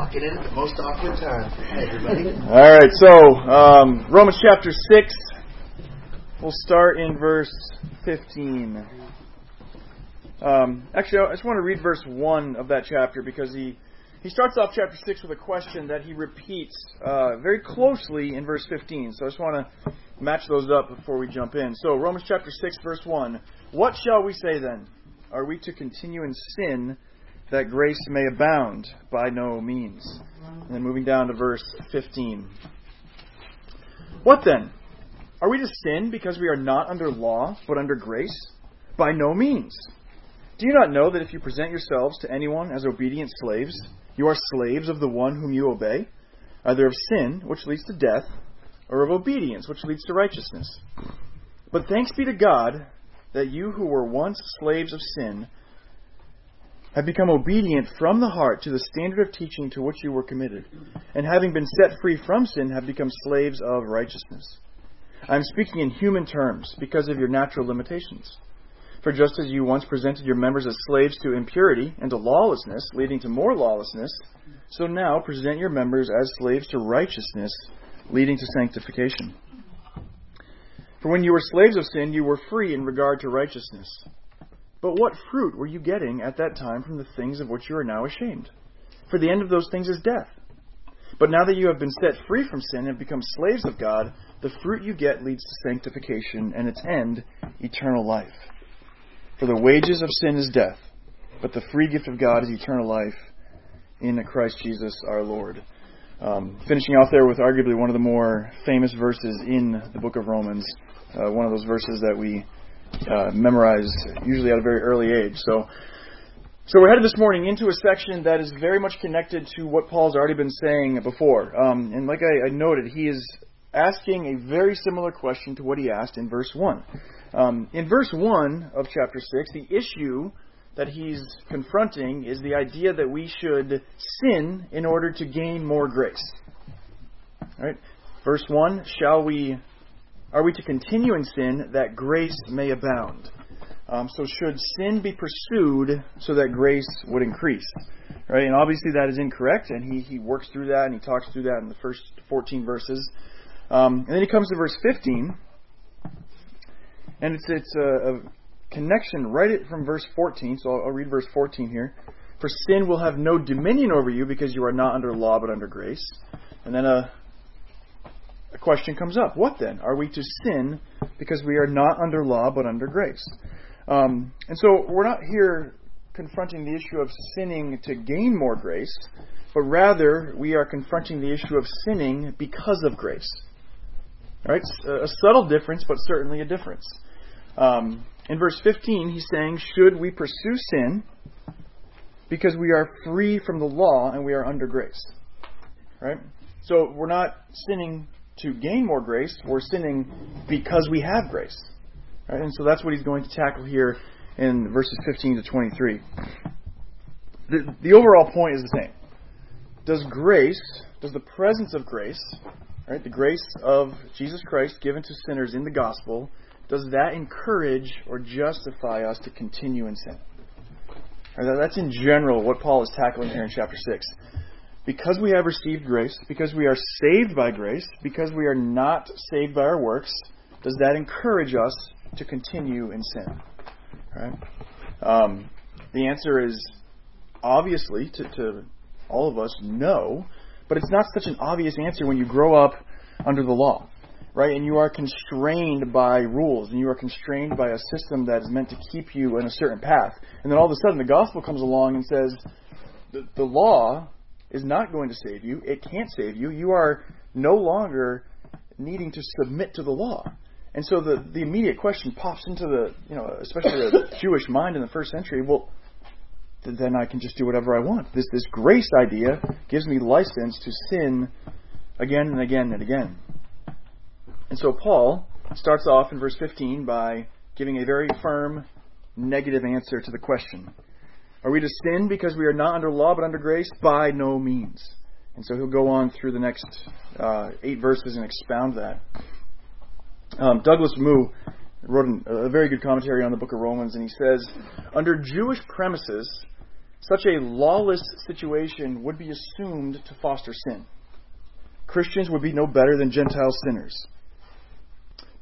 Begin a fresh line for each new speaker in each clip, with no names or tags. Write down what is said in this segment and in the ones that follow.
Walking in the most awkward time. Everybody.
All right, so um, Romans chapter 6. We'll start in verse 15. Um, actually, I just want to read verse 1 of that chapter because he, he starts off chapter 6 with a question that he repeats uh, very closely in verse 15. So I just want to match those up before we jump in. So, Romans chapter 6, verse 1. What shall we say then? Are we to continue in sin that grace may abound? By no means. And then moving down to verse 15. What then? Are we to sin because we are not under law, but under grace? By no means. Do you not know that if you present yourselves to anyone as obedient slaves, you are slaves of the one whom you obey, either of sin, which leads to death, or of obedience, which leads to righteousness? But thanks be to God that you who were once slaves of sin have become obedient from the heart to the standard of teaching to which you were committed, and having been set free from sin, have become slaves of righteousness. I am speaking in human terms because of your natural limitations. For just as you once presented your members as slaves to impurity and to lawlessness, leading to more lawlessness, so now present your members as slaves to righteousness, leading to sanctification. For when you were slaves of sin, you were free in regard to righteousness. But what fruit were you getting at that time from the things of which you are now ashamed? For the end of those things is death. But now that you have been set free from sin and become slaves of God, the fruit you get leads to sanctification, and its end, eternal life. For the wages of sin is death, but the free gift of God is eternal life in Christ Jesus our Lord. Um, finishing off there with arguably one of the more famous verses in the book of Romans, uh, one of those verses that we uh, memorize usually at a very early age. So, so we're headed this morning into a section that is very much connected to what Paul's already been saying before. Um, and like I, I, noted, he is asking a very similar question to what he asked in verse 1. Um, in verse 1 of chapter 6, the issue that he's confronting is the idea that we should sin in order to gain more grace. All right? Verse 1 Shall we, are we to continue in sin that grace may abound? Um, so should sin be pursued so that grace would increase? Right? And obviously that is incorrect, and he, he works through that and he talks through that in the first 14 verses. Um, and then he comes to verse 15, and it's, it's a, a connection right it from verse 14. So I'll, I'll read verse 14 here. For sin will have no dominion over you because you are not under law but under grace. And then a, a question comes up. What then? Are we to sin because we are not under law but under grace? Um, and so we're not here confronting the issue of sinning to gain more grace, but rather we are confronting the issue of sinning because of grace. All right, a subtle difference, but certainly a difference. Um, in verse 15, he's saying, Should we pursue sin because we are free from the law and we are under grace? Right? So we're not sinning to gain more grace, we're sinning because we have grace. Right? And so that's what he's going to tackle here in verses 15 to 23. The, the overall point is the same. Does grace, does the presence of grace, right, the grace of Jesus Christ given to sinners in the gospel, does that encourage or justify us to continue in sin? Right, that's in general what Paul is tackling here in chapter 6. Because we have received grace, because we are saved by grace, because we are not saved by our works, does that encourage us to continue in sin? Right? Um, the answer is obviously to, to all of us, no. But it's not such an obvious answer when you grow up under the law, right? And you are constrained by rules, and you are constrained by a system that is meant to keep you in a certain path. And then all of a sudden, the gospel comes along and says, the, the law is not going to save you. It can't save you. You are no longer needing to submit to the law. And so the, the immediate question pops into the, you know, especially the Jewish mind in the first century, well, then I can just do whatever I want. This, this grace idea gives me license to sin again and again and again. And so Paul starts off in verse 15 by giving a very firm negative answer to the question. Are we to sin because we are not under law but under grace? By no means. And so he'll go on through the next uh, eight verses and expound that. Um, Douglas Moo wrote an, a very good commentary on the book of Romans, and he says, under Jewish premises, such a lawless situation would be assumed to foster sin. Christians would be no better than Gentile sinners.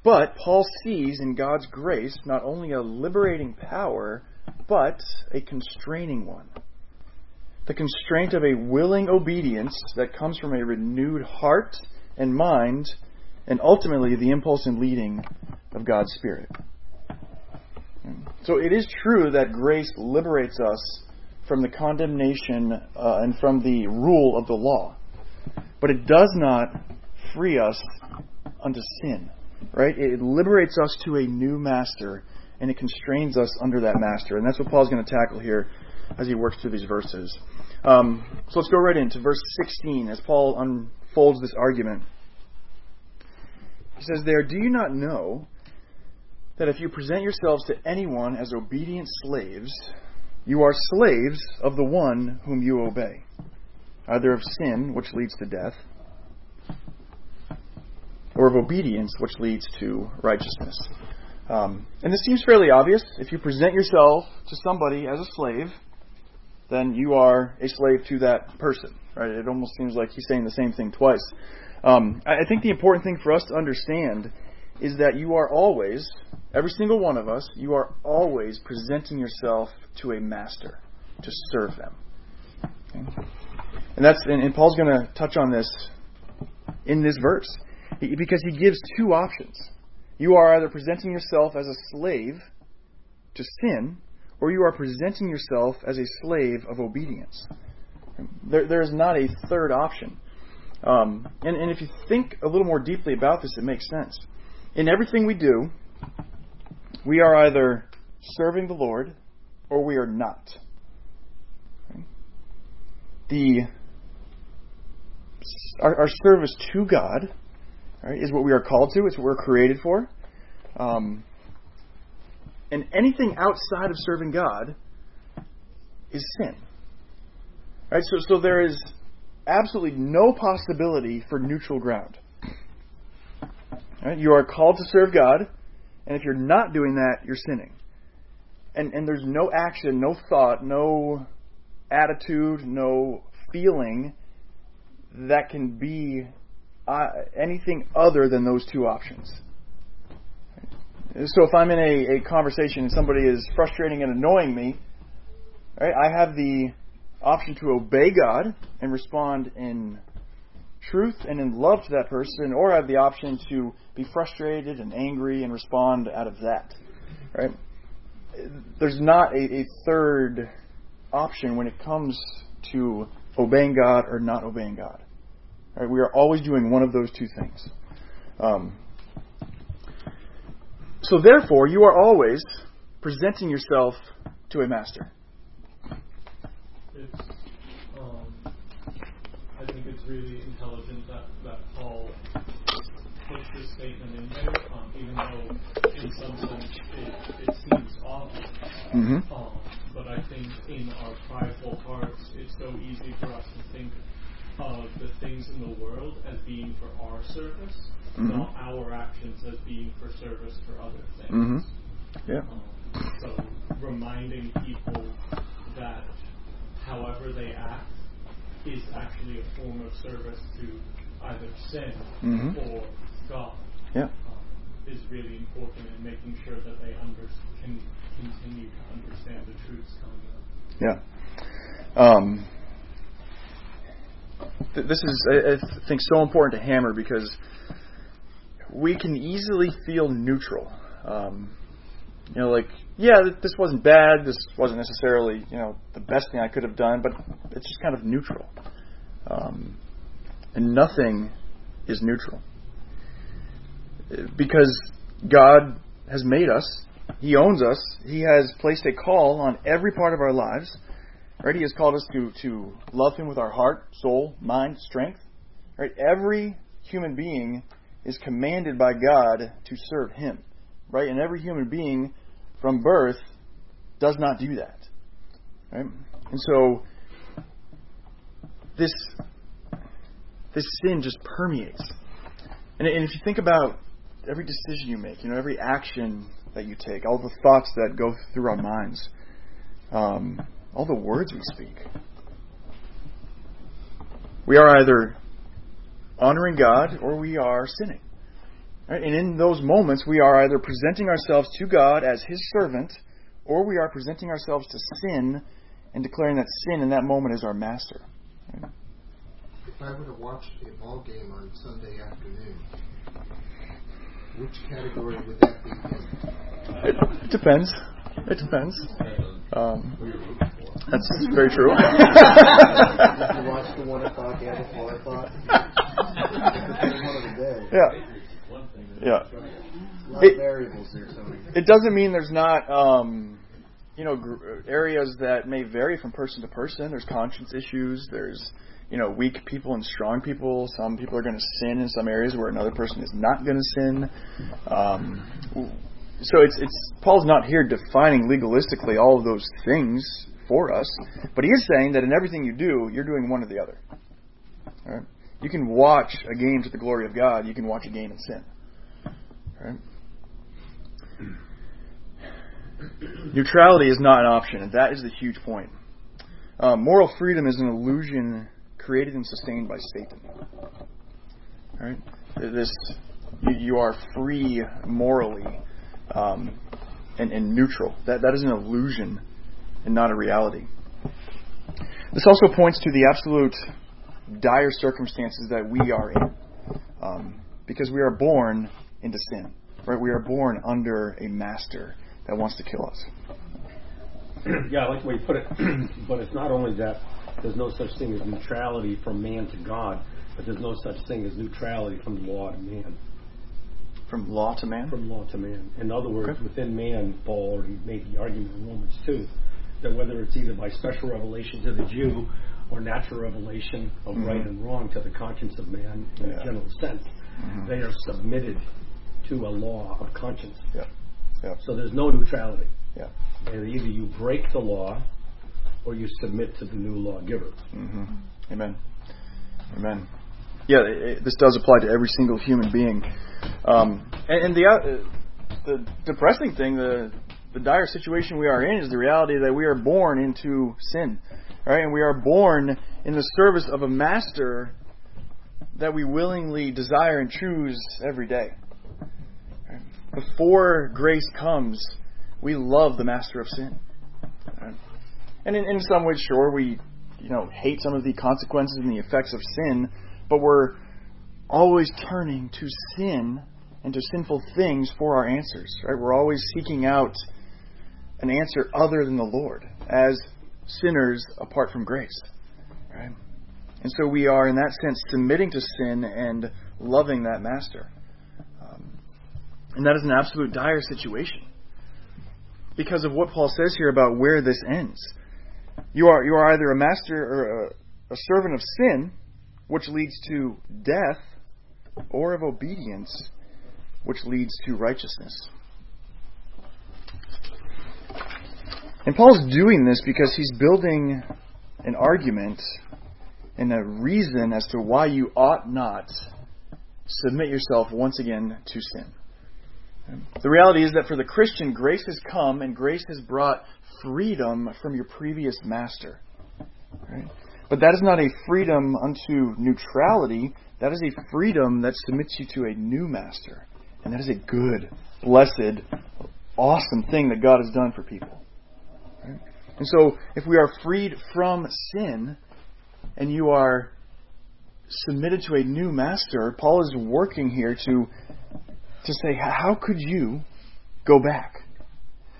But Paul sees in God's grace not only a liberating power, but a constraining one. The constraint of a willing obedience that comes from a renewed heart and mind, and ultimately the impulse and leading of God's Spirit. So it is true that grace liberates us from the condemnation uh, and from the rule of the law, but it does not free us unto sin. Right? It liberates us to a new master, and it constrains us under that master, and that's what Paul's going to tackle here as he works through these verses. Um, so let's go right into verse 16 as Paul unfolds this argument. He says there, Do you not know that if you present yourselves to anyone as obedient slaves, you are slaves of the one whom you obey, either of sin, which leads to death, or of obedience, which leads to righteousness. Um, and this seems fairly obvious. If you present yourself to somebody as a slave, then you are a slave to that person. Right? It almost seems like he's saying the same thing twice. Um, I think the important thing for us to understand is that you are always, every single one of us, you are always presenting yourself to a master to serve them. Okay? And that's and, and Paul's going to touch on this in this verse because he gives two options. You are either presenting yourself as a slave to sin, or you are presenting yourself as a slave of obedience. There, there is not a third option. Um, and, and if you think a little more deeply about this, it makes sense. In everything we do, we are either serving the Lord or we are not. The our, our, service to God right, is what we are called to. It's what we're created for. Um, and anything outside of serving God is sin. Right? So, so there is absolutely no possibility for neutral ground. Right? You are called to serve God, and if you're not doing that, you're sinning. And, and there's no action, no thought, no attitude, no feeling that can be uh, anything other than those two options. So if I'm in a, a conversation and somebody is frustrating and annoying me, right, I have the option to obey God and respond in truth and in love to that person, or I have the option to be frustrated and angry and respond out of that. Right? There's not a, a third option when it comes to obeying God or not obeying God. Right? We are always doing one of those two things. Um, so therefore, you are always presenting yourself to a master.
It's, um, I think it's really intelligent that, that Paul puts this statement in there, um, even though in some sense it, it seems obvious. Mm-hmm. Um, but I think in our prideful hearts, it's so easy for us to think of the things in the world as being for our service, mm-hmm. not our actions as being for service for other things.
Mm-hmm. Yeah.
Um, so reminding people that however they act is actually a form of service to either sin mm-hmm. or God.
Yeah.
Um, is really important in making sure that they under, can continue to understand the truths coming
up. Yeah. Um, this is, I, I think, so important to hammer because we can easily feel neutral. Um, you know, like, yeah, this wasn't bad. This wasn't necessarily, you know, the best thing I could have done, but it's just kind of neutral. Um, and nothing is neutral. Because God has made us, He owns us, He has placed a call on every part of our lives. Right? He has called us to, to love Him with our heart, soul, mind, strength. Right? Every human being is commanded by God to serve Him. Right? And every human being from birth does not do that. Right? And so this this sin just permeates. And, and if you think about every decision you make, you know, every action that you take, all the thoughts that go through our minds, um, all the words we speak. We are either honoring God or we are sinning. Right? And in those moments, we are either presenting ourselves to God as His servant or we are presenting ourselves to sin and declaring that sin in that moment is our master. Right?
If I were to watch a ball game on Sunday afternoon, which category would that be in?
It, it depends. It depends. Um, that's very true.
Did you watch the one o'clock and the four o'clock? Depending on the day.
yeah. Yeah. It-
variables there, Tony.
It doesn't mean there's not, um, you know, gr- areas that may vary from person to person. There's conscience issues. There's, you know, weak people and strong people. Some people are going to sin in some areas where another person is not going to sin. Um, so it's it's Paul's not here defining legalistically all of those things for us, but he is saying that in everything you do, you're doing one or the other. You can watch a game to the glory of God. You can watch a game in sin. Neutrality is not an option, and that is the huge point. Uh, moral freedom is an illusion created and sustained by Satan. This you, you are free morally um, and, and neutral. That that is an illusion and not a reality. This also points to the absolute dire circumstances that we are in, um, because we are born into sin. Right? We are born under a master that wants to kill us.
yeah, I like the way you put it. but it's not only that there's no such thing as neutrality from man to God, but there's no such thing as neutrality from law to man.
From law to man.
From law to man. In other words,
Okay.
within man, Paul already made the argument in Romans 2 that whether it's either by special revelation to the Jew or natural revelation of
Mhm.
right and wrong to the conscience of man in
Yeah.
a general sense,
Mhm.
they are submitted to a law of conscience.
Yeah. Yeah.
So there's no neutrality.
Yeah.
And either you break the law or you submit to the new lawgiver.
hmm Amen. Amen. Yeah, it- this does apply to every single human being. Um, and, and the uh, the depressing thing, the the dire situation we are in, is the reality that we are born into sin, right? And we are born in the service of a master that we willingly desire and choose every day. Before grace comes, we love the master of sin. And in, in some ways, sure, we you know hate some of the consequences and the effects of sin, but we're always turning to sin and to sinful things for our answers. Right? We're always seeking out an answer other than the Lord as sinners apart from grace. Right? And so we are, in that sense, submitting to sin and loving that master. Um, and that is an absolute dire situation because of what Paul says here about where this ends. You are you are either a master or a, a servant of sin, which leads to death, or of obedience, which leads to righteousness. And Paul's doing this because he's building an argument and a reason as to why you ought not submit yourself once again to sin. The reality is that for the Christian, grace has come and grace has brought freedom from your previous master. Right? But that is not a freedom unto neutrality. That is a freedom that submits you to a new master. And that is a good, blessed, awesome thing that God has done for people. And so, if we are freed from sin and you are submitted to a new master, Paul is working here to to say, how could you go back?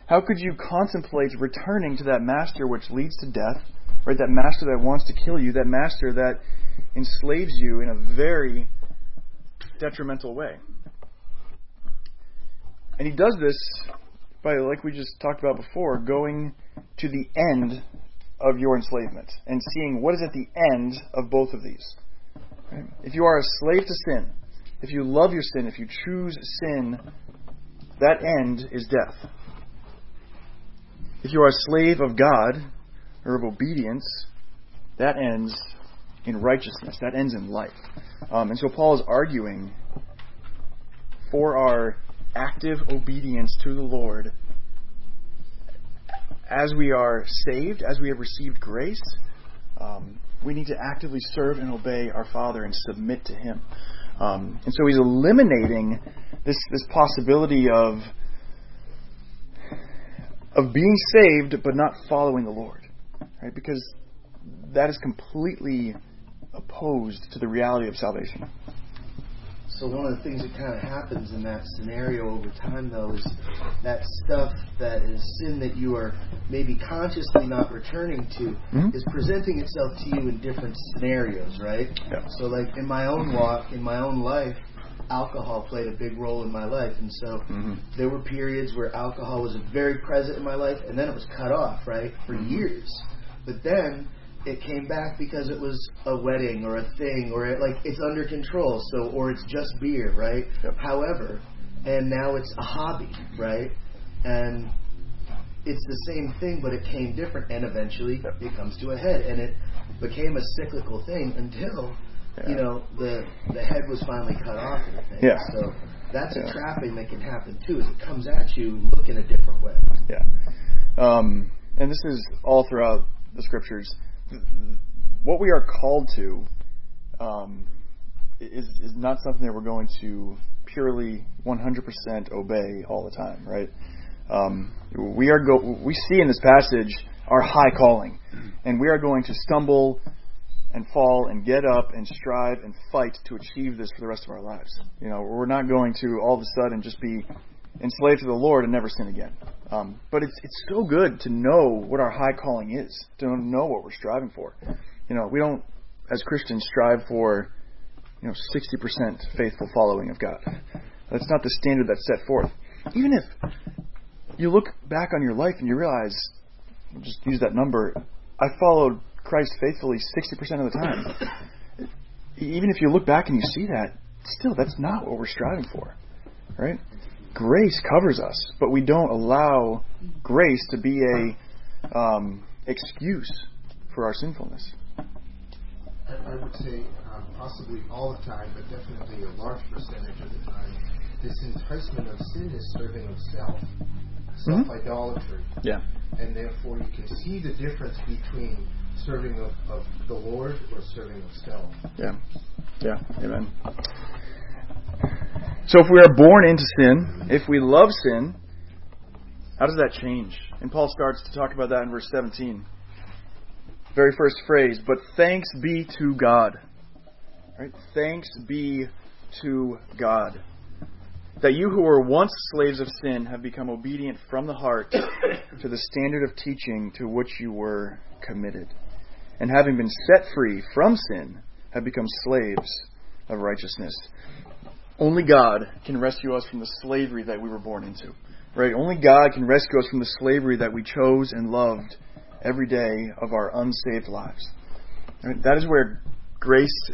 How could you contemplate returning to that master which leads to death, right? That master that wants to kill you, that master that enslaves you in a very detrimental way. And he does this by, like we just talked about before, going to the end of your enslavement and seeing what is at the end of both of these. Right? If you are a slave to sin, if you love your sin, if you choose sin, that end is death. If you are a slave of God or of obedience, that ends in righteousness. That ends in life. Um, and so Paul is arguing for our active obedience to the Lord as we are saved, as we have received grace, um, we need to actively serve and obey our Father and submit to Him. Um, and so He's eliminating this this possibility of of being saved but not following the Lord, right? Because that is completely opposed to the reality of salvation.
So one of the things that kind of happens in that scenario over time, though, is that stuff that is sin that you are maybe consciously not returning to
Mhm.
is presenting itself to you in different scenarios, right?
Yeah.
So, like in my own walk, in my own life, alcohol played a big role in my life, and so
Mhm.
there were periods where alcohol was very present in my life, and then it was cut off, right, for years. But then it came back because it was a wedding or a thing, or it, like it's under control, so or it's just beer, right?
Yep.
However, and now it's a hobby, right? And it's the same thing, but it came different, and eventually
Yep.
it comes to a head, and it became a cyclical thing until
Yeah.
you know the the head was finally cut off of the thing.
Yeah.
So that's
Yeah.
a trapping that can happen too. Is it comes at you looking a different way.
Yeah. Um, and this is all throughout the scriptures. What we are called to um, is, is not something that we're going to purely 100% obey all the time, right? Um, we are go- we see in this passage our high calling, and we are going to stumble and fall and get up and strive and fight to achieve this for the rest of our lives. You know, we're not going to all of a sudden just be enslaved to the Lord and never sin again. Um, but it's it's so good to know what our high calling is, to know what we're striving for. You know, we don't as Christians strive for you know 60% faithful following of God. That's not the standard that's set forth. Even if you look back on your life and you realize, I'll just use that number, I followed Christ faithfully 60% of the time. Even if you look back and you see that, still that's not what we're striving for, right? Grace covers us, but we don't allow grace to be a um, excuse for our sinfulness.
I, would say um, possibly all the time, but definitely a large percentage of the time, this enticement of sin is serving of self, self idolatry.
Yeah.
And therefore, you can see the difference between serving of, of the Lord or serving of self.
Yeah. Yeah. Amen. So if we are born into sin, if we love sin, how does that change? And Paul starts to talk about that in verse 17. Very first phrase, but thanks be to God. Right? Thanks be to God. That you who were once slaves of sin have become obedient from the heart to the standard of teaching to which you were committed. And having been set free from sin, have become slaves of righteousness. Only God can rescue us from the slavery that we were born into. Right? Only God can rescue us from the slavery that we chose and loved every day of our unsaved lives. Right? That is where grace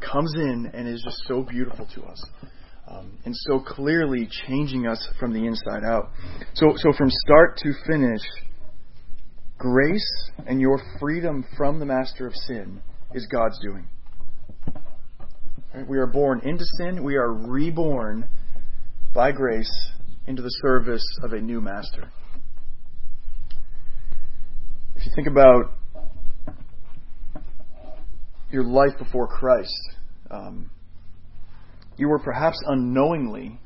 comes in and is just so beautiful to us. Um, and so clearly changing us from the inside out. So, so from start to finish, grace and your freedom from the master of sin is God's doing. We are born into sin. We are reborn by grace into the service of a new master. If you think about your life before Christ, um, you were perhaps unknowingly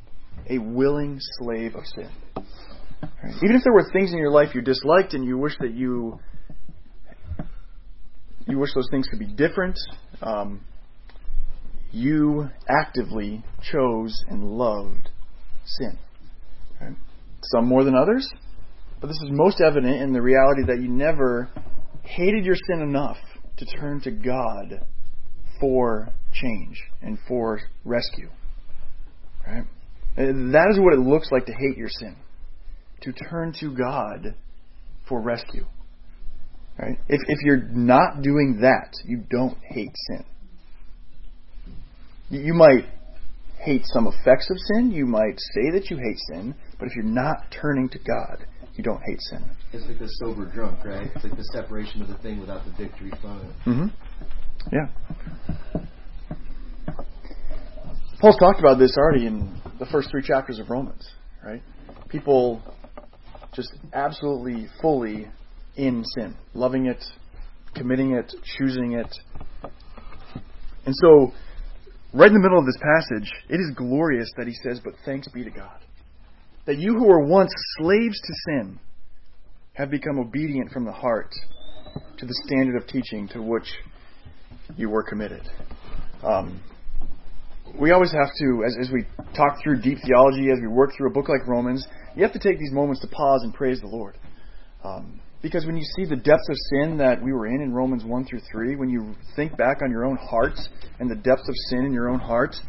a willing slave of sin. Right? Even if there were things in your life you disliked and you wish that you you wish those things could be different, um, you actively chose and loved sin. Some more than others, but this is most evident in the reality that you never hated your sin enough to turn to God for change and for rescue. Right? That is what it looks like to hate your sin. To turn to God for rescue. Right? If, if you're not doing that, you don't hate sin. You, might hate some effects of sin. You might say that you hate sin, but if you're not turning to God, you don't hate sin.
It's like the sober drunk, right? It's like the separation of the thing without the victory from it.
Mm-hmm. Yeah. Paul's talked about this already in the first three chapters of Romans, right? People just absolutely fully in sin, loving it, committing it, choosing it. And so, right in the middle of this passage, it is glorious that he says, But thanks be to God. That you who were once slaves to sin have become obedient from the heart to the standard of teaching to which you were committed. Um, we always have to, as, as we talk through deep theology, as we work through a book like Romans, you have to take these moments to pause and praise the Lord. Um, because when you see the depths of sin that we were in in Romans 1 through 3, when you think back on your own hearts and the depths of sin in your own hearts,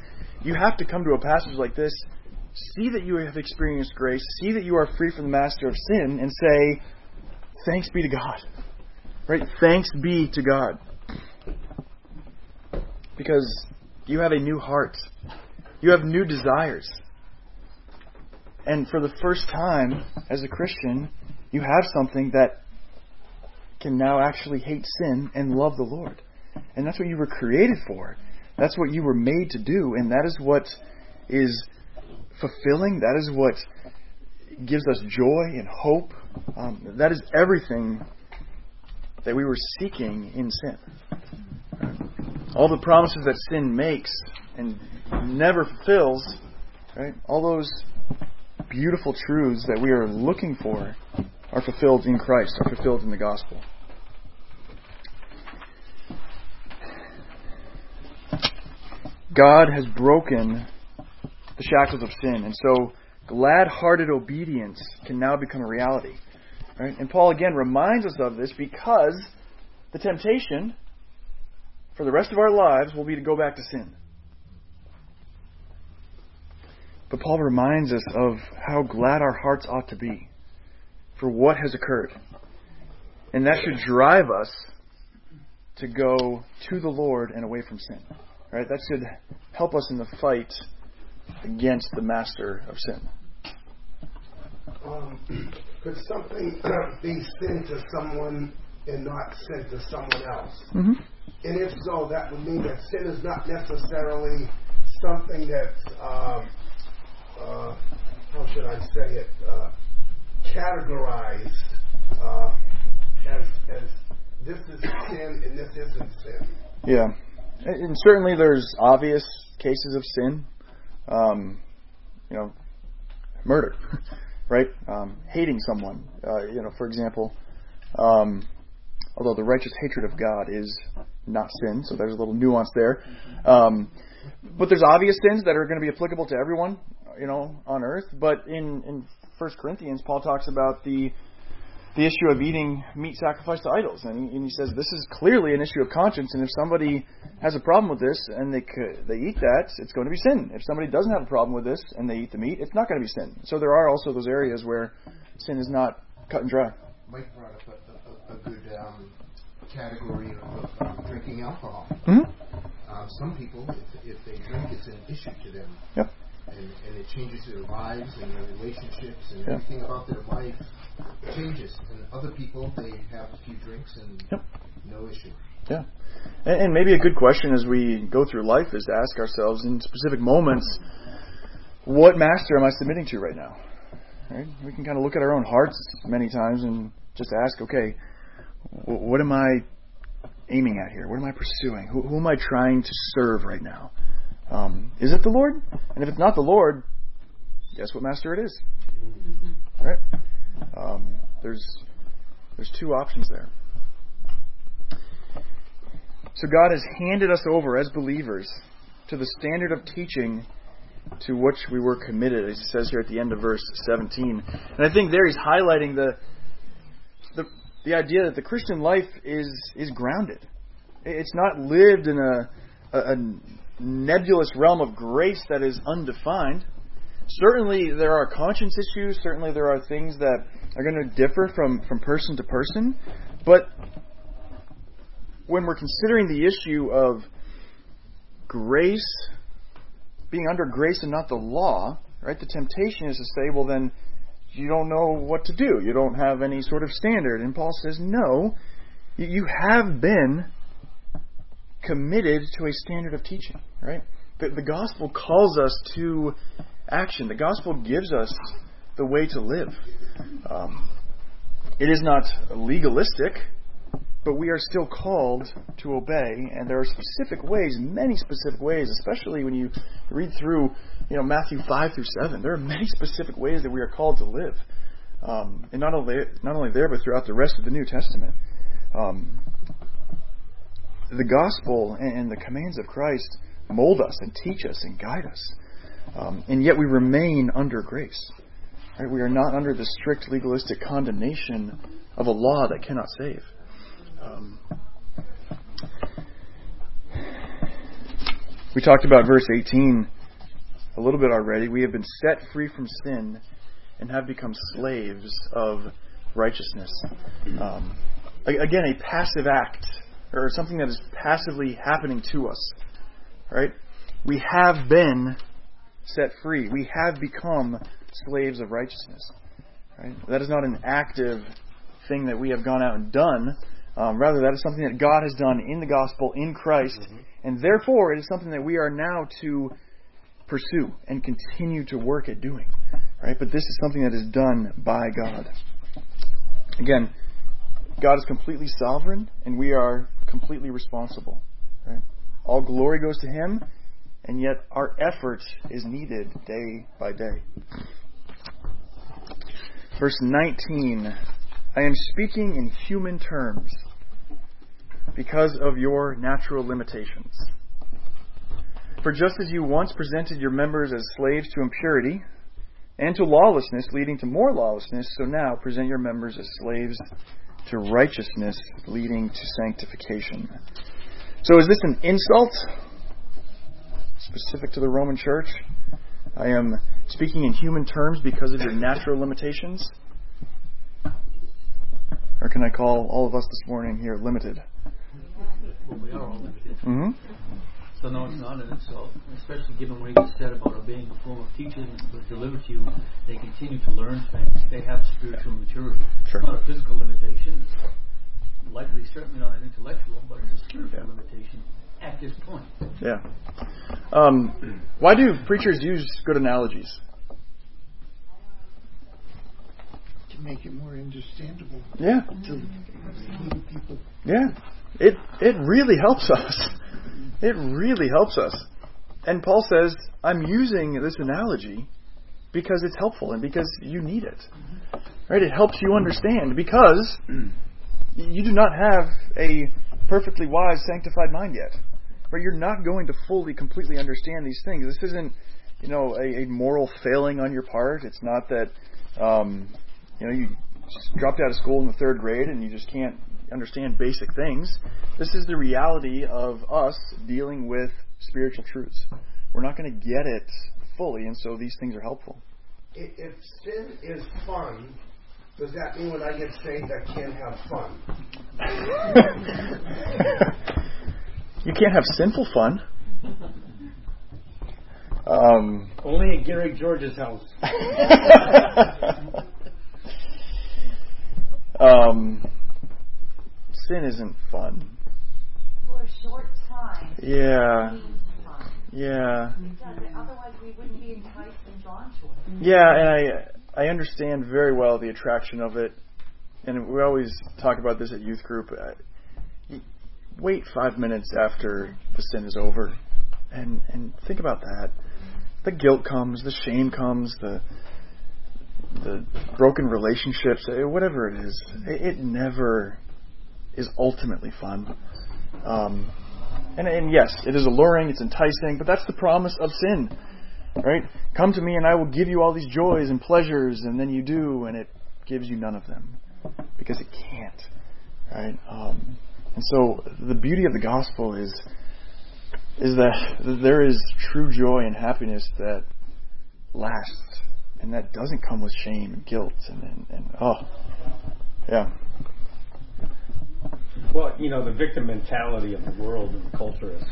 you have to come to a passage like this, see that you have experienced grace, see that you are free from the master of sin, and say, Thanks be to God. Right? Thanks be to God. Because you have a new heart. You have new desires. And for the first time as a Christian, you have something that can now actually hate sin and love the Lord. And that's what you were created for. That's what you were made to do. And that is what is fulfilling. That is what gives us joy and hope. Um, that is everything that we were seeking in sin. All the promises that sin makes and never fulfills, right? All those beautiful truths that we are looking for are fulfilled in Christ, are fulfilled in the gospel. God has broken the shackles of sin, and so glad hearted obedience can now become a reality. Right? And Paul again reminds us of this because the temptation for the rest of our lives will be to go back to sin. But Paul reminds us of how glad our hearts ought to be for what has occurred. And that should drive us to go to the Lord and away from sin. Right? That should help us in the fight against the master of sin.
Um, could something be sin to someone and not sin to someone else?
Mm-hmm.
And if so, that would mean that sin is not necessarily something that's, um, uh, how should I say it, uh, categorized uh, as, as this is sin and this isn't sin.
Yeah. And certainly there's obvious cases of sin. Um, you know, murder, right? Um, hating someone. Uh, you know, for example, um, although the righteous hatred of God is not sin, so there's a little nuance there. Um, but there's obvious sins that are going to be applicable to everyone, you know, on earth. But in in First Corinthians, Paul talks about the the issue of eating meat sacrificed to idols, and he, and he says this is clearly an issue of conscience. And if somebody has a problem with this and they they eat that, it's going to be sin. If somebody doesn't have a problem with this and they eat the meat, it's not going to be sin. So there are also those areas where sin is not cut and dry.
Mike brought up a, a, a good um, category of um, drinking alcohol.
Mm-hmm.
Um, some people, if, if they drink, it's an issue to them.
Yep.
And, and it changes their lives and their relationships and
Yeah.
everything about their life changes. And other people, they have a few drinks and
Yep.
no issue.
Yeah. And, and maybe a good question as we go through life is to ask ourselves in specific moments, what master am I submitting to right now? Right? We can kind of look at our own hearts many times and just ask, okay, wh- what am I aiming at here? What am I pursuing? Who, who am I trying to serve right now? Um, is it the Lord? And if it's not the Lord, guess what master it is? Right? Um, there's there's two options there. So God has handed us over as believers to the standard of teaching to which we were committed, as he says here at the end of verse 17. And I think there he's highlighting the the, the idea that the Christian life is is grounded. It's not lived in a, a, a nebulous realm of grace that is undefined. Certainly, there are conscience issues. Certainly, there are things that are going to differ from, from person to person. But when we're considering the issue of grace, being under grace and not the law, right? The temptation is to say, well, then you don't know what to do. You don't have any sort of standard. And Paul says, no, you- you have been committed to a standard of teaching, right? The, the gospel calls us to action. The gospel gives us the way to live. Um, it is not legalistic, but we are still called to obey, and there are specific ways, many specific ways, especially when you read through, you know, Matthew five through seven. There are many specific ways that we are called to live, um, and not only not only there, but throughout the rest of the New Testament. Um, the gospel and the commands of Christ mold us and teach us and guide us, um, and yet we remain under grace. Right? We are not under the strict legalistic condemnation of a law that cannot save. Um, we talked about verse 18 a little bit already. We have been set free from sin and have become slaves of righteousness. Um, again, a passive act, or something that is passively happening to us. Right? We have been set free. We have become slaves of righteousness. Right? That is not an active thing that we have gone out and done. Um, rather, that is something that God has done in the gospel, in Christ, mm-hmm. and therefore it is something that we are now to pursue and continue to work at doing. Right? But this is something that is done by God. Again, God is completely sovereign, and we are completely responsible. Right? All glory goes to Him, and yet our effort is needed day by day. Verse 19 I am speaking in human terms because of your natural limitations. For just as you once presented your members as slaves to impurity and to lawlessness, leading to more lawlessness, so now present your members as slaves to righteousness, leading to sanctification. So is this an insult specific to the Roman church? I am speaking in human terms because of your natural limitations? Or can I call all of us this morning here limited?
Well, we are all limited.
Mm-hmm.
So no, it's not an insult, especially given what you said about obeying the form of teaching that was delivered to you. They continue to learn things. They have spiritual maturity.
Sure.
It's not a physical limitation. It's likely, certainly not an intellectual, but it's a spiritual yeah. limitation at this point.
Yeah. Um, why do preachers use good analogies?
To make it more understandable.
Yeah.
To people.
Yeah. It it really helps us. It really helps us. And Paul says, I'm using this analogy because it's helpful and because you need it. Right? It helps you understand because you do not have a perfectly wise, sanctified mind yet. Right? You're not going to fully, completely understand these things. This isn't, you know, a, a moral failing on your part. It's not that, um, you know, you dropped out of school in the third grade and you just can't understand basic things. This is the reality of us dealing with spiritual truths. We're not going to get it fully, and so these things are helpful.
If sin is fun, does that mean when I get saved I can't have fun?
you can't have sinful fun. Um,
Only at Gary George's house.
um, sin isn't fun.
For a short time.
Yeah. Yeah.
Otherwise, we wouldn't be enticed and drawn to it.
Yeah, and I I understand very well the attraction of it, and we always talk about this at youth group. Uh, wait five minutes after the sin is over, and and think about that. The guilt comes, the shame comes, the the broken relationships, uh, whatever it is. It, it never is ultimately fun. Um, and, and yes, it is alluring, it's enticing, but that's the promise of sin. Right? Come to me and I will give you all these joys and pleasures, and then you do, and it gives you none of them. Because it can't. Right? Um, and so the beauty of the gospel is is that there is true joy and happiness that lasts and that doesn't come with shame and guilt and, and, and oh yeah
well, you know, the victim mentality of the world and the culture has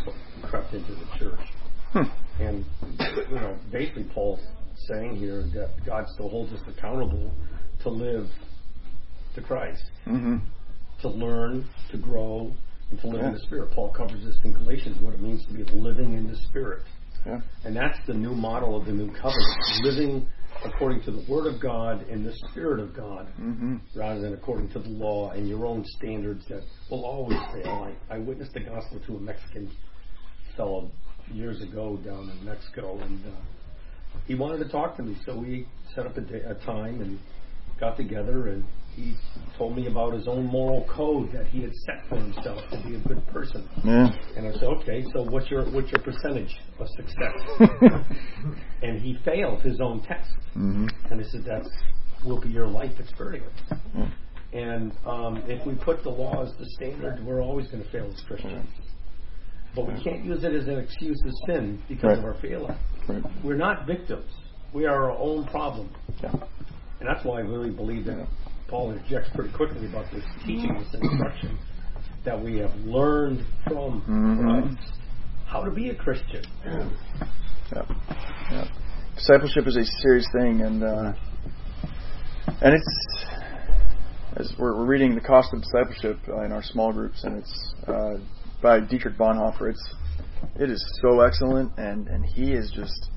crept into the church. Hmm. And, you know, basically Paul's saying here that God still holds us accountable to live to Christ,
mm-hmm.
to learn, to grow, and to live yeah. in the Spirit. Paul covers this in Galatians, what it means to be living in the Spirit.
Yeah.
And that's the new model of the new covenant, living according to the Word of God and the Spirit of God,
Mm-hmm.
rather than according to the law and your own standards that will always fail. I, I witnessed the gospel to a Mexican fellow years ago down in Mexico, and uh, he wanted to talk to me, so we set up a, day, a time and got together, and he told me about his own moral code that he had set for himself to be a good person.
Yeah.
And I said, okay, so what's your what's your percentage of success? and he failed his own test.
Mm-hmm.
And I said, that will be your life experience.
Mm.
And um, if we put the law as the standard, we're always going to fail as Christians. But we can't use it as an excuse to sin because of our failing.
Right.
We're not victims. We are our own problem.
Yeah.
And that's why I really believe that Paul interjects pretty quickly about this teaching, this instruction that we have learned from
Mhm.
Christ how to be a Christian.
Yeah. Yeah. Discipleship is a serious thing, and uh, and it's as we're, we're reading the cost of discipleship uh, in our small groups, and it's uh, by Dietrich Bonhoeffer. It's it is so excellent, and and he is just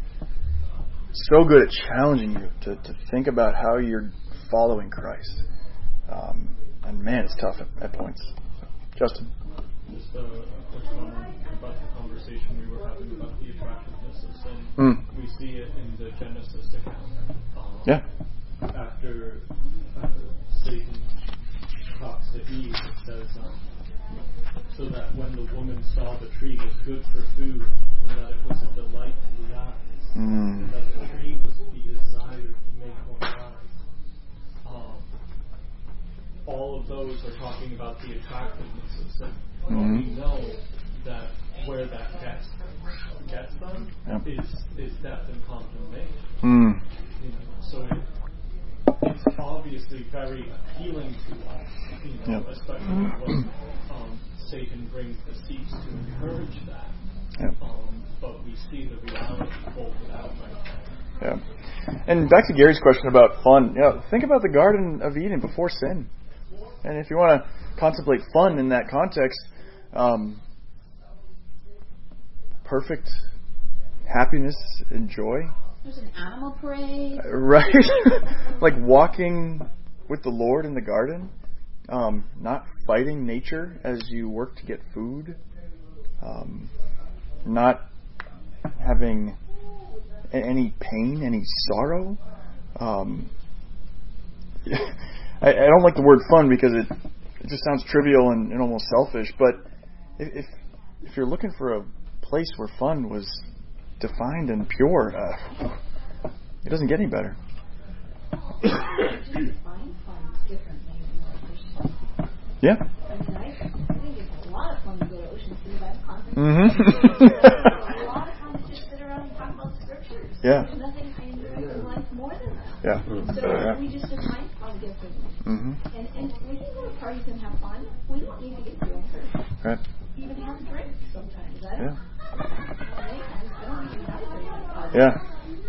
so good at challenging you to to think about how you're following Christ. Um, and man, it's tough at, at points. So, Justin.
Just uh, a quick comment about the conversation we were having about the attractiveness of sin.
Mm.
We see it in the Genesis account. Um,
Yeah.
After uh, Satan talks to Eve, it says, um, so that when the woman saw the tree was good for food, and that it was a delight to the eyes,
Mm.
and that the tree was to be desired to make one wise. Um, all of those are talking about the attractiveness of
Mhm.
we know that where that gets gets them
Yep.
is is death and condemnation.
Mm.
You know, so it, it's obviously very appealing to us, you know,
Yep.
especially when um, Satan brings deceits to encourage that.
Yep.
Um, but we see the reality folded out right there.
Yeah. And back to Gary's question about fun. Yeah, think about the Garden of Eden before sin. And if you want to contemplate fun in that context, um, perfect happiness and joy,
There's an animal parade.
right? like walking with the Lord in the garden, um, not fighting nature as you work to get food, um, not having any pain, any sorrow. Um, I, I don't like the word fun because it it just sounds trivial and, and almost selfish. But if, if if you're looking for a place where fun was defined and pure, uh, it doesn't get any better.
You define fun differently in our
Yeah.
I mean, I, I think it's a lot of fun to go to Ocean City by the conference.
Mhm.
a lot of fun to just sit around and talk about scriptures.
Yeah.
There's nothing I enjoy in life more than that.
Yeah.
So
Yeah.
we just define fun differently.
Mhm.
And, and we can go to parties and have fun. We don't need to get drunk or
Right.
even have a drink sometimes. I don't,
Yeah.
right? I don't even have a drink at a party.
Yeah.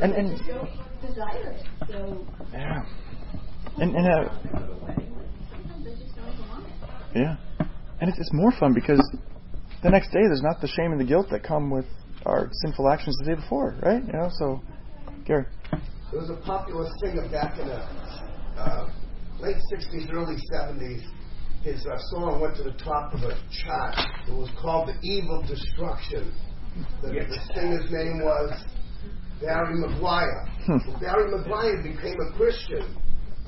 And
I
and
just don't desire it. So
yeah. And and uh,
sometimes I just don't want it.
yeah. And it's it's more fun because the next day there's not the shame and the guilt that come with our sinful actions the day before, right? You know. So, Gary.
There was a popular singer back in the uh, late 60s, early 70s. His uh, song went to the top of a chart. It was called The Eve of Destruction. The, the singer's name was Barry McGuire.
Hmm.
Well, Barry McGuire became a Christian.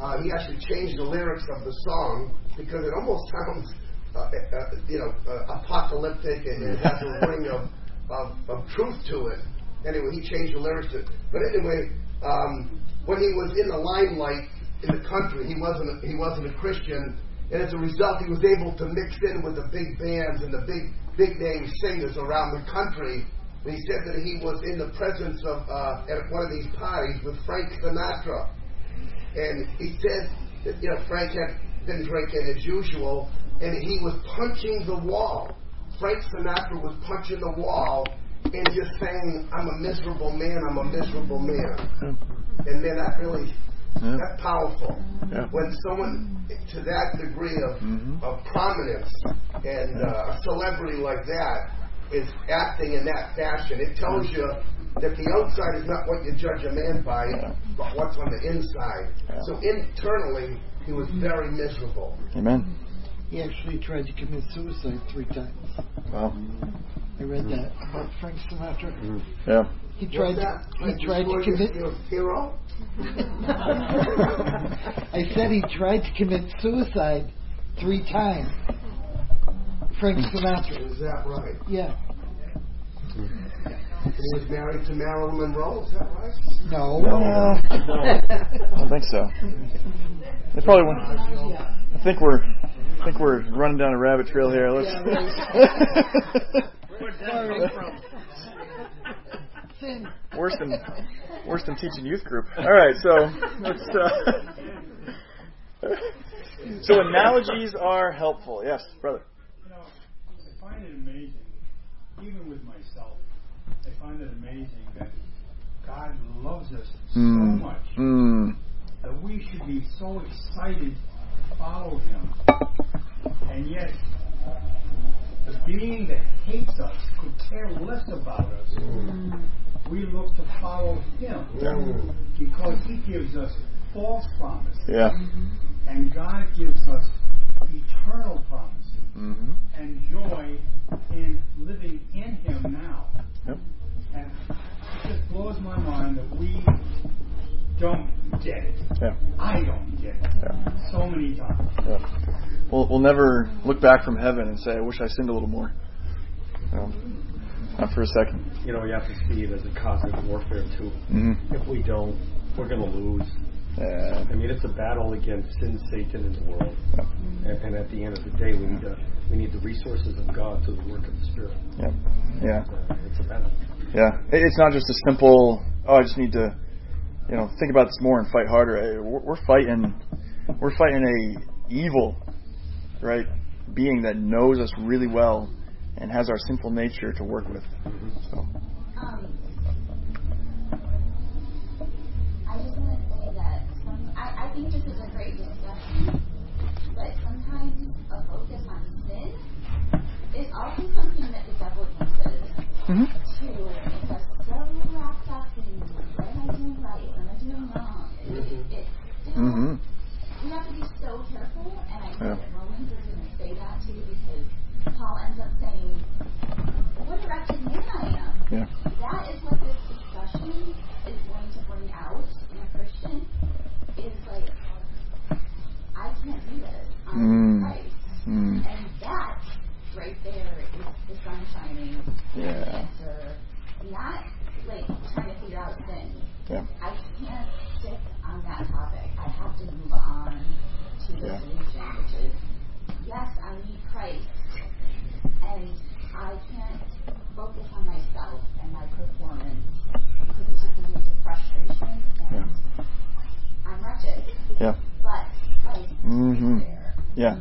Uh, he actually changed the lyrics of the song because it almost sounds, uh, uh, you know, uh, apocalyptic and it has a ring of, of, of truth to it. Anyway, he changed the lyrics to it. But anyway, um, when he was in the limelight in the country, he wasn't a, he wasn't a Christian, and as a result, he was able to mix in with the big bands and the big big name singers around the country. And he said that he was in the presence of uh, at one of these parties with Frank Sinatra, and he said that you know Frank had been drinking as usual, and he was punching the wall. Frank Sinatra was punching the wall and just saying, "I'm a miserable man. I'm a miserable man." And then that really
Yeah.
that's powerful.
Yeah.
When someone to that degree of
Mhm.
of prominence and uh, a celebrity like that is acting in that fashion. It tells you that the outside is not what you judge a man by, but what's on the inside. So internally, he was very miserable.
Amen.
He actually tried to commit suicide three times.
Wow.
I read that about Frank Sinatra. Mm-hmm.
Yeah.
He tried.
That?
To, he tried to commit.
your hero?
I said he tried to commit suicide three times. Frank mm. Sinatra.
Is that right?
Yeah. Mm.
And he was married to Marilyn Monroe. Is that right?
No.
Uh, I don't think so. It's probably one. I think we're. I think we're running down a rabbit trail here. Let's.
Sin.
worse than worse than teaching youth group. All right, so let's. Uh, so analogies are helpful. Yes, brother.
You know, I find it amazing, even with myself, I find it amazing that God loves us so
Mm.
much
Mm.
that we should be so excited to follow Him. And yet, the being that hates us, could care less about us, we look to follow Him because He gives us false promises.
Yeah.
And God gives us eternal promises
Mm-hmm.
and joy in living in Him now.
Yep.
And it just blows my mind that we don't get it.
Yeah.
I don't get it.
Yeah.
So many times.
Yeah. We'll, we'll never look back from heaven and say, "I wish I sinned a little more." No, not for a second.
You know, you have to see it as a cosmic warfare too.
Mhm.
If we don't, we're going to lose.
Yeah.
I mean, it's a battle against sin, Satan, and the world. And, and at the end of the day, we need to, we need the resources of God through the work of the Spirit.
Yeah. Yeah.
It's a battle.
Yeah. It's not just a simple. Oh, I just need to, you know, think about this more and fight harder. Eh, We're fighting. We're fighting a evil, right, being that knows us really well and has our sinful nature to work with. So.
Um, I just want to say that I, I think this is a great discussion, but sometimes a focus on sin is also something that the devil uses
Mhm.
to make us so wrapped up in what am I doing right, what am I doing wrong. It, it, you have to be so careful, and I think
Yeah.
that Romans is going to say that too because Paul ends up saying, "What a wretched man I am."
Yeah.
That is what this discussion is going to bring out in a Christian. Is like, I can't do this. I'm
Mm.
Christ,
Mm.
and that right there is the sun shining.
Yeah.
Answer, not like trying to figure out sin.
Yeah.
I can't stick on that topic. I have to move on to the
Yeah.
is yes, I need Christ, and I can't focus on myself and my performance because it's just going to lead to frustration and I'm wretched.
Yeah.
But Christ
hmm
is there.
Yeah.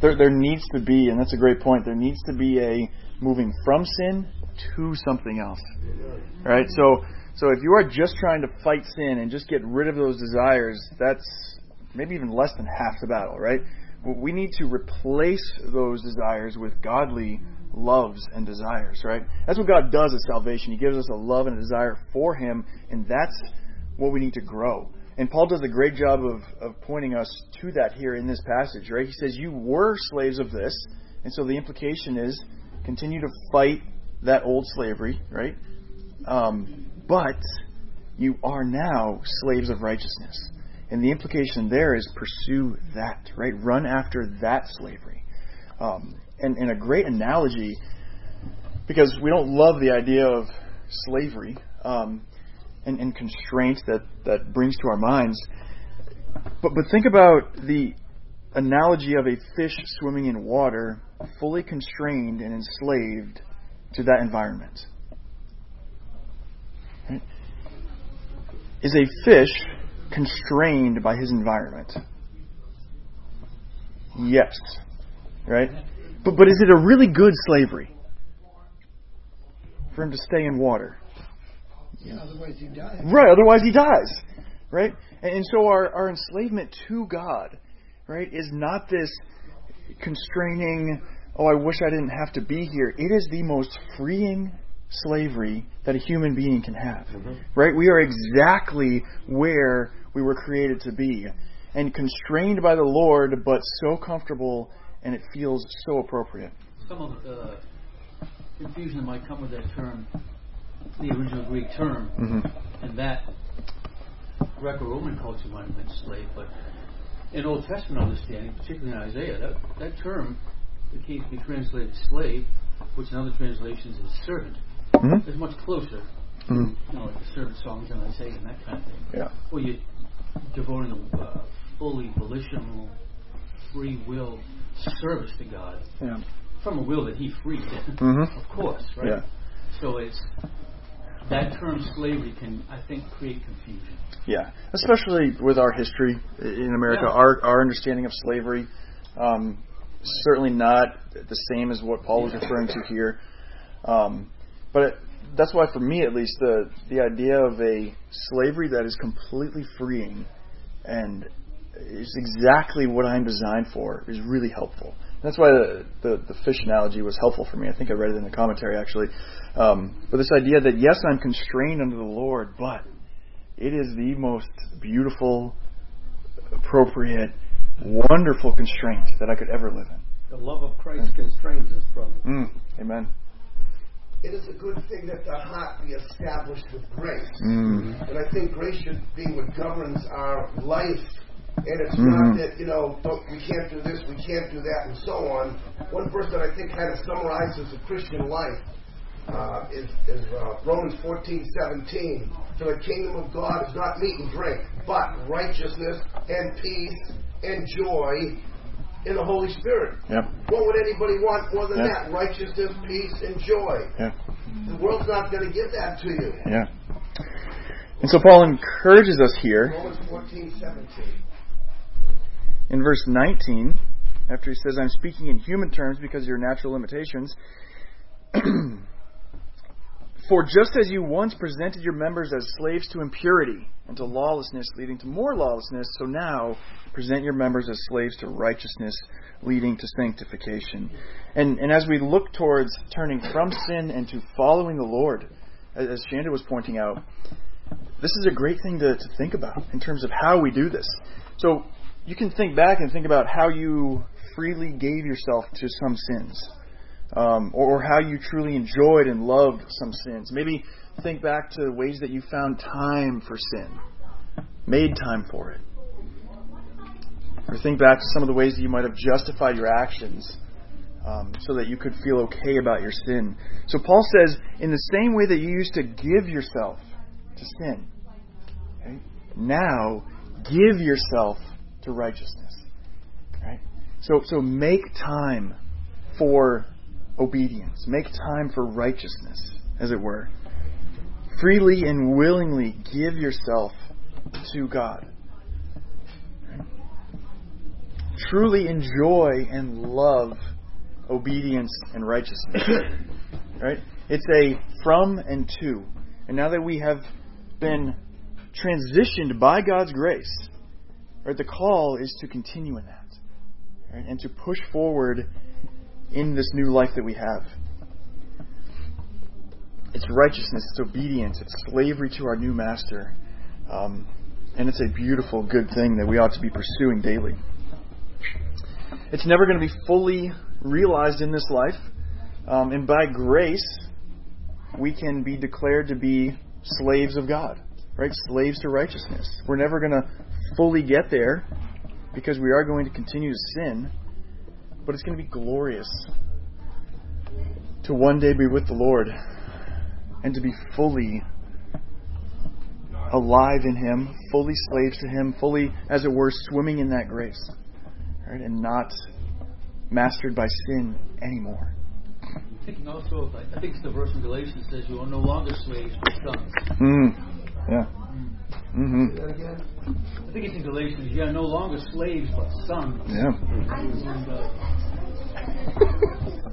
There, there needs to be, and that's a great point. There needs to be a moving from sin to something else, right? So, so if you are just trying to fight sin and just get rid of those desires, that's maybe even less than half the battle, right? We need to replace those desires with godly loves and desires, right? That's what God does at salvation. He gives us a love and a desire for Him, and that's what we need to grow. And Paul does a great job of, of pointing us to that here in this passage, right? He says, You were slaves of this. And so the implication is continue to fight that old slavery, right? Um, but you are now slaves of righteousness. And the implication there is pursue that, right? Run after that slavery. Um, and, and a great analogy, because we don't love the idea of slavery um, and, and constraint that, that brings to our minds. But, but think about the analogy of a fish swimming in water, fully constrained and enslaved to that environment. Is a fish constrained by his environment? Yes. Right? But, but is it a really good slavery? For him to stay in water?
Yeah, otherwise he dies.
Right, otherwise he dies. Right? And, and so our, our enslavement to God, right, is not this constraining, oh, I wish I didn't have to be here. It is the most freeing slavery that a human being can have.
Mm-hmm.
Right? We are exactly where we were created to be. And constrained by the Lord, but so comfortable and it feels so appropriate.
Some of the confusion that might come with that term, the original Greek term,
Mm-hmm.
and that Greco-Roman culture might have meant slave, but in Old Testament understanding, particularly in Isaiah, that, that term that came to be translated slave, which in other translations is servant,
Mhm.
is much closer.
Mhm.
You know, like the servant songs in Isaiah and that kind of thing.
Yeah.
Where you're devoting a uh, fully volitional, free will service to God
Yeah.
from a will that He freed,
Mhm.
of course, right?
Yeah.
So it's that term slavery can, I think, create confusion.
Yeah, especially with our history in America,
Yeah.
our our understanding of slavery, um, certainly not the same as what Paul was referring to here. Um, but it, that's why, for me at least, the the idea of a slavery that is completely freeing and is exactly what I'm designed for is really helpful. That's why the, the, the fish analogy was helpful for me. I think I read it in the commentary actually. Um, but this idea that yes, I'm constrained under the Lord, but it is the most beautiful, appropriate, wonderful constraint that I could ever live in.
The love of Christ constrains us, brother.
Mm, amen.
It is a good thing that the heart be established with grace.
Mm.
And I think grace should be what governs our life. And it's
Mhm.
not that, you know, we can't do this, we can't do that, and so on. One verse that I think kind of summarizes the Christian life uh, is, is uh, Romans 14, 17. For the kingdom of God is not meat and drink, but righteousness and peace and joy in the Holy Spirit.
Yep.
What would anybody want more than
Yeah.
that? Righteousness, peace, and joy.
Yeah.
The world's not going to give that to you.
Yeah. And so Paul encourages us here
Romans 14, 17.
in verse 19, after he says, I'm speaking in human terms because of your natural limitations. For just as you once presented your members as slaves to impurity and to lawlessness, leading to more lawlessness, so now present your members as slaves to righteousness, leading to sanctification. And, and as we look towards turning from sin and to following the Lord, as Shanda was pointing out, this is a great thing to, to think about in terms of how we do this. So you can think back and think about how you freely gave yourself to some sins, um, or, or how you truly enjoyed and loved some sins. Maybe think back to ways that you found time for sin, made time for it. Or think back to some of the ways that you might have justified your actions um, so that you could feel okay about your sin. So Paul says, in the same way that you used to give yourself to sin, okay, now give yourself to righteousness. Right? So, so make time for obedience. Make time for righteousness, as it were. Freely and willingly give yourself to God. Truly enjoy and love obedience and righteousness. right? It's a from and to. And now that we have been transitioned by God's grace, right, the call is to continue in that. Right, and to push forward in this new life that we have. It's righteousness, it's obedience, it's slavery to our new master. Um, and it's a beautiful, good thing that we ought to be pursuing daily. It's never going to be fully realized in this life. Um, and by grace, we can be declared to be slaves of God, right? Slaves to righteousness. We're never going to fully get there because we are going to continue to sin, but it's going to be glorious to one day be with the Lord and to be fully alive in Him, fully slaves to Him, fully, as it were, swimming in that grace, right? And not mastered by sin anymore.
I'm thinking also, of, I think it's the verse in Galatians says you are no longer slaves but sons.
Mm. Yeah. Mm-hmm.
Say that again?
I think it's in Galatians. You are no longer slaves but sons.
Yeah.
And,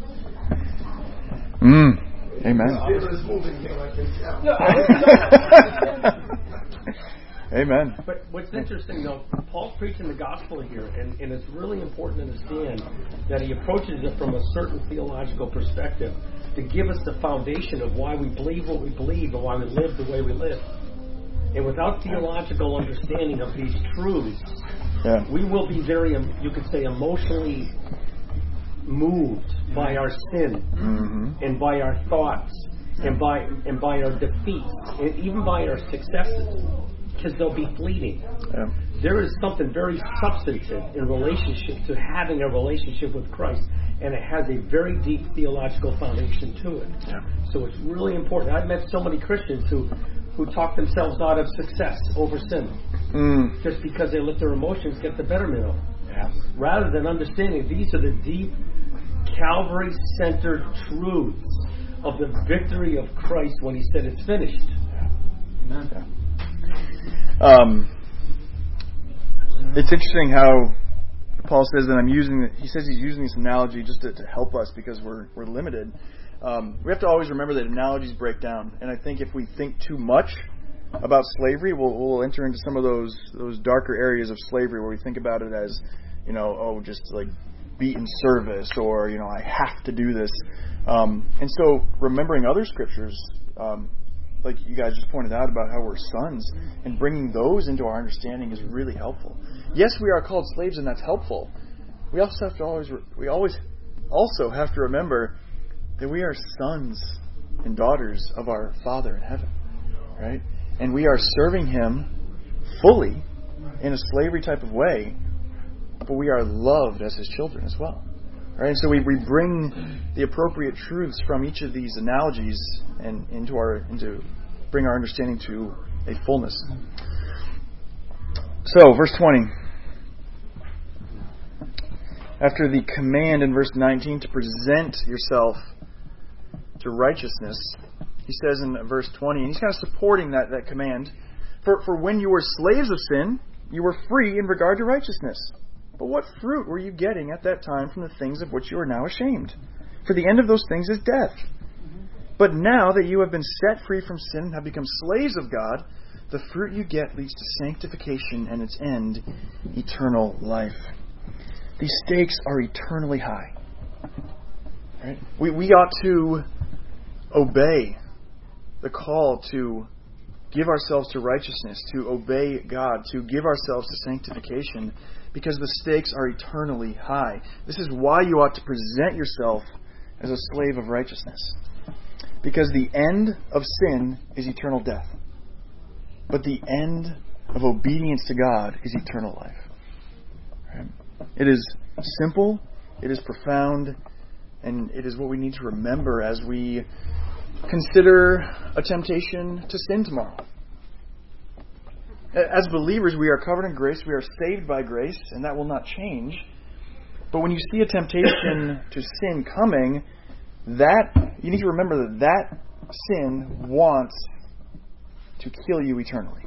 Mm. Amen.
The spirit is moving here, I can tell.
Yeah, I-
Amen.
But what's interesting, though, Paul's preaching the gospel here, and, and it's really important to understand that he approaches it from a certain theological perspective to give us the foundation of why we believe what we believe and why we live the way we live. And without theological understanding of these truths,
Yeah.
we will be very, you could say, emotionally moved by our sin
Mm-hmm.
and by our thoughts and by and by our defeats and even by our successes because they'll be fleeting.
Yeah.
There is something very substantive in relationship to having a relationship with Christ, and it has a very deep theological foundation to it.
Yeah.
So it's really important. I've met so many Christians who who talk themselves out of success over sin
Mm.
just because they let their emotions get the betterment of them
Yeah.
rather than understanding these are the deep Calvary centered truths of the victory of Christ when he said it's finished.
Amen.
Um, it's interesting how Paul says that I'm using. He says he's using this analogy just to, to help us because we're we're limited. Um, we have to always remember that analogies break down, and I think if we think too much about slavery, we'll, we'll enter into some of those those darker areas of slavery where we think about it as, you know, oh, just like beaten service, or you know, I have to do this. Um, and so, remembering other scriptures, um, like you guys just pointed out about how we're sons, and bringing those into our understanding is really helpful. Yes, we are called slaves, and that's helpful. We also have to always we always also have to remember that we are sons and daughters of our Father in heaven, right? And we are serving Him fully in a slavery type of way, but we are loved as His children as well. Right? And so we, we bring the appropriate truths from each of these analogies and into our into bring our understanding to a fullness. So, verse 20. After the command in verse 19 to present yourself to righteousness, he says in verse 20, and he's kind of supporting that, that command. For, for when you were slaves of sin, you were free in regard to righteousness. But what fruit were you getting at that time from the things of which you are now ashamed? For the end of those things is death. But now that you have been set free from sin and have become slaves of God, the fruit you get leads to sanctification and its end, eternal life. These stakes are eternally high. Right? We, we ought to obey the call to give ourselves to righteousness, to obey God, to give ourselves to sanctification, because the stakes are eternally high. This is why you ought to present yourself as a slave of righteousness. Because the end of sin is eternal death. But the end of obedience to God is eternal life. It is simple, it is profound, and it is what we need to remember as we consider a temptation to sin tomorrow. As believers, we are covered in grace, we are saved by grace, and that will not change. But when you see a temptation to sin coming, that you need to remember that that sin wants to kill you eternally.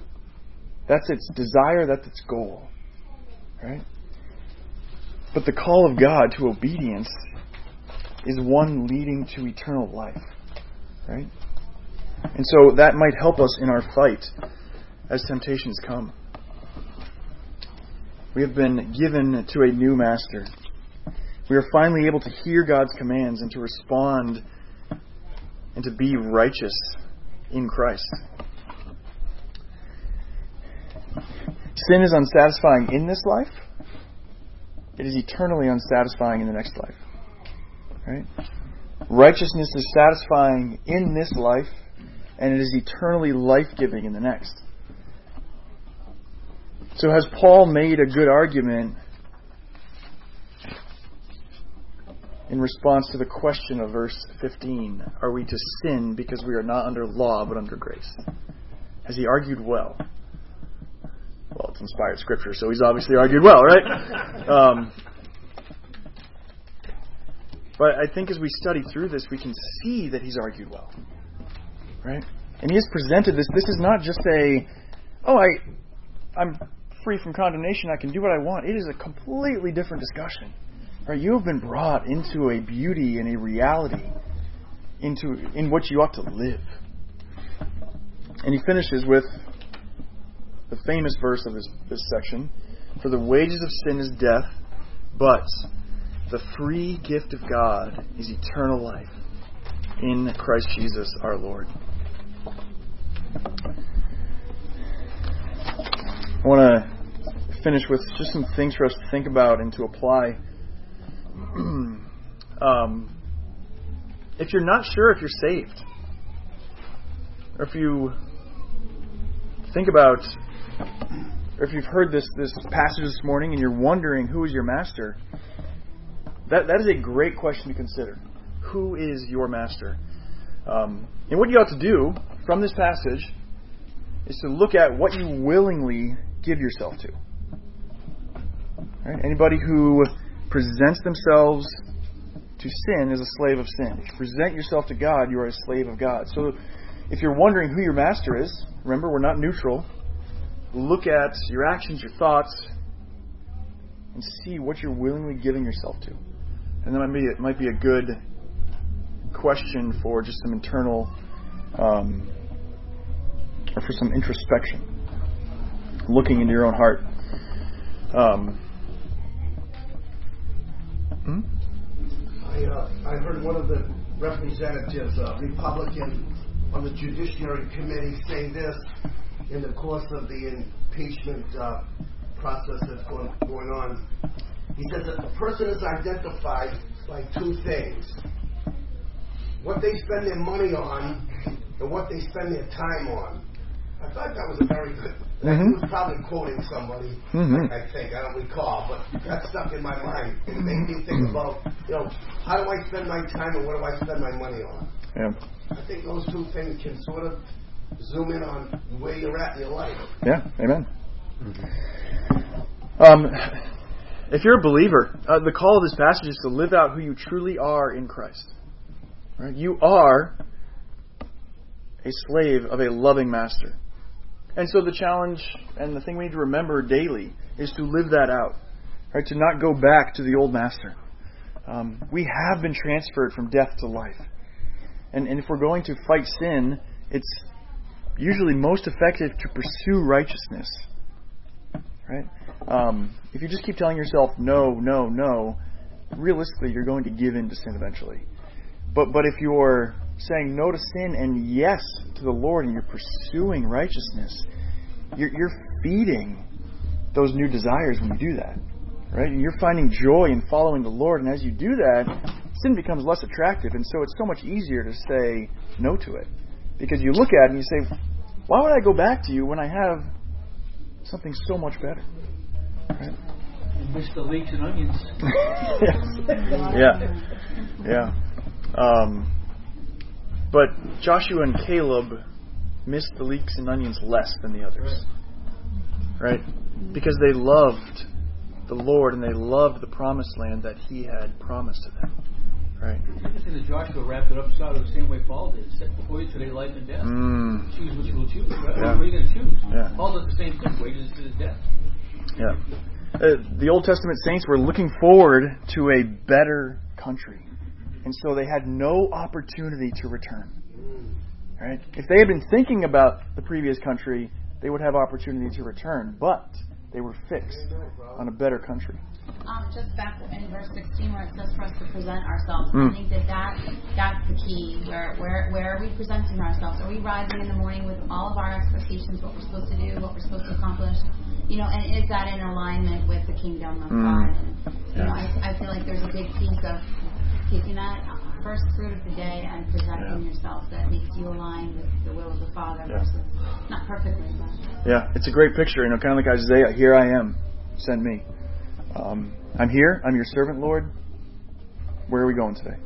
That's its desire, that's its goal. Right? But the call of God to obedience is one leading to eternal life. Right? And so that might help us in our fight as temptations come. We have been given to a new master. We are finally able to hear God's commands and to respond and to be righteous in Christ. Sin is unsatisfying in this life. It is eternally unsatisfying in the next life. Right? Righteousness is satisfying in this life, and it is eternally life giving in the next. So, has Paul made a good argument in response to the question of verse 15? Are we to sin because we are not under law but under grace? Has he argued well? Well, it's inspired scripture, so he's obviously argued well, right? Um, but I think as we study through this, we can see that he's argued well, right? And he has presented this. This is not just a, oh, I, I'm free from condemnation. I can do what I want. It is a completely different discussion, right? You have been brought into a beauty and a reality, into in which you ought to live. And he finishes with the famous verse of this, this section. For the wages of sin is death, but the free gift of God is eternal life in Christ Jesus our Lord. I want to finish with just some things for us to think about and to apply. um, if you're not sure if you're saved, or if you think about, or if you've heard this, this passage this morning and you're wondering who is your master, that, that is a great question to consider. Who is your master? Um, and what you ought to do from this passage is to look at what you willingly give yourself to. Right? Anybody who presents themselves to sin is a slave of sin. If you present yourself to God, you are a slave of God. So if you're wondering who your master is, remember we're not neutral. Look at your actions, your thoughts, and see what you're willingly giving yourself to. And that might be, it might be a good question for just some internal, um, or for some introspection, looking into your own heart. Um, hmm?
I, uh, I heard one of the representatives, uh, Republican, on the Judiciary Committee say this in the course of the impeachment uh, process that's going, going on. He says that a person is identified by two things what they spend their money on and what they spend their time on. I thought that was a very good. Mm-hmm. He was probably quoting somebody,
mm-hmm.
I think. I don't recall, but that stuck in my mind. It made me think about, you know, how do I spend my time and what do I spend my money on?
Yeah.
I think those two things can sort of zoom in on where you're at in your life.
Yeah, amen. Mm-hmm. Um, if you're a believer, uh, the call of this passage is to live out who you truly are in Christ. Right? You are a slave of a loving master. And so the challenge and the thing we need to remember daily is to live that out. Right? To not go back to the old master. Um, we have been transferred from death to life. And, and if we're going to fight sin, it's usually most effective to pursue righteousness. Right? Um, if you just keep telling yourself no, no, no, realistically, you're going to give in to sin eventually. But but if you're saying no to sin and yes to the Lord and you're pursuing righteousness, you're, you're feeding those new desires when you do that. Right? And you're finding joy in following the Lord, and as you do that, sin becomes less attractive, and so it's so much easier to say no to it. Because you look at it and you say, Why would I go back to you when I have something so much better? Right?
You miss the leeks and onions.
yes. Yeah. Yeah. Um, but Joshua and Caleb missed the leeks and onions less than the others. Right? Because they loved the Lord and they loved the promised land that He had promised to them. Right?
It's interesting that Joshua wrapped it up sort of the same way Paul did. Set before you today life and death.
Mm.
Choose what you will choose. Right?
Yeah.
What are you going to choose?
Yeah.
Paul does the same thing. Wages is death.
Yeah. Uh, the Old Testament saints were looking forward to a better country. And so they had no opportunity to return. Right? If they had been thinking about the previous country, they would have opportunity to return. But they were fixed on a better country.
Um, just back in verse 16 where it says for us to present ourselves,
Mm.
I think that, that that's the key. Where, where, where are we presenting ourselves? Are we rising in the morning with all of our expectations, what we're supposed to do, what we're supposed to accomplish? You know, and is that in alignment with the kingdom of
Mm.
God? And, you know, I, I feel like there's a big piece of taking that first fruit of the day and presenting yourself that makes you align with the will of the Father
Yeah.
versus not perfectly, but
Yeah, it's a great picture, you know, kind of like Isaiah. Here I am, send me. Um, I'm here. I'm your servant, Lord. Where are we going today?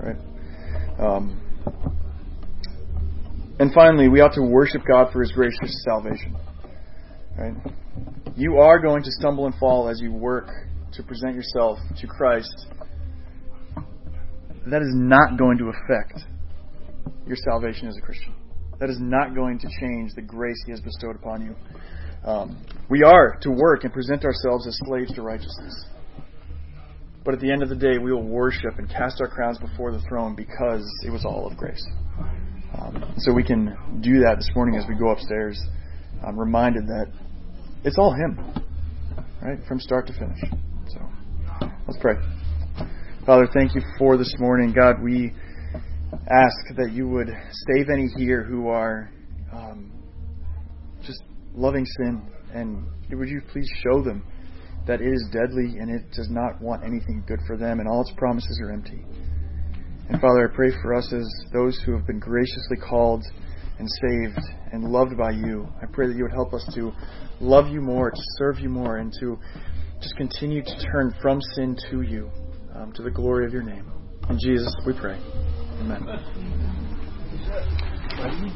All right. Um, and finally, we ought to worship God for His gracious salvation. Right? You are going to stumble and fall as you work to present yourself to Christ. That is not going to affect your salvation as a Christian. That is not going to change the grace He has bestowed upon you. Um, we are to work and present ourselves as slaves to righteousness. But at the end of the day, we will worship and cast our crowns before the throne because it was all of grace. Um, so we can do that this morning as we go upstairs I'm reminded that it's all Him, right, from start to finish. So let's pray. Father, thank you for this morning. God, we ask that you would save any here who are um, just loving sin, and would you please show them that it is deadly and it does not want anything good for them, and all its promises are empty. And Father, I pray for us as those who have been graciously called and saved and loved by you. I pray that you would help us to love you more, to serve you more, and to just continue to turn from sin to you, um, to the glory of your name. In Jesus, we pray. Amen.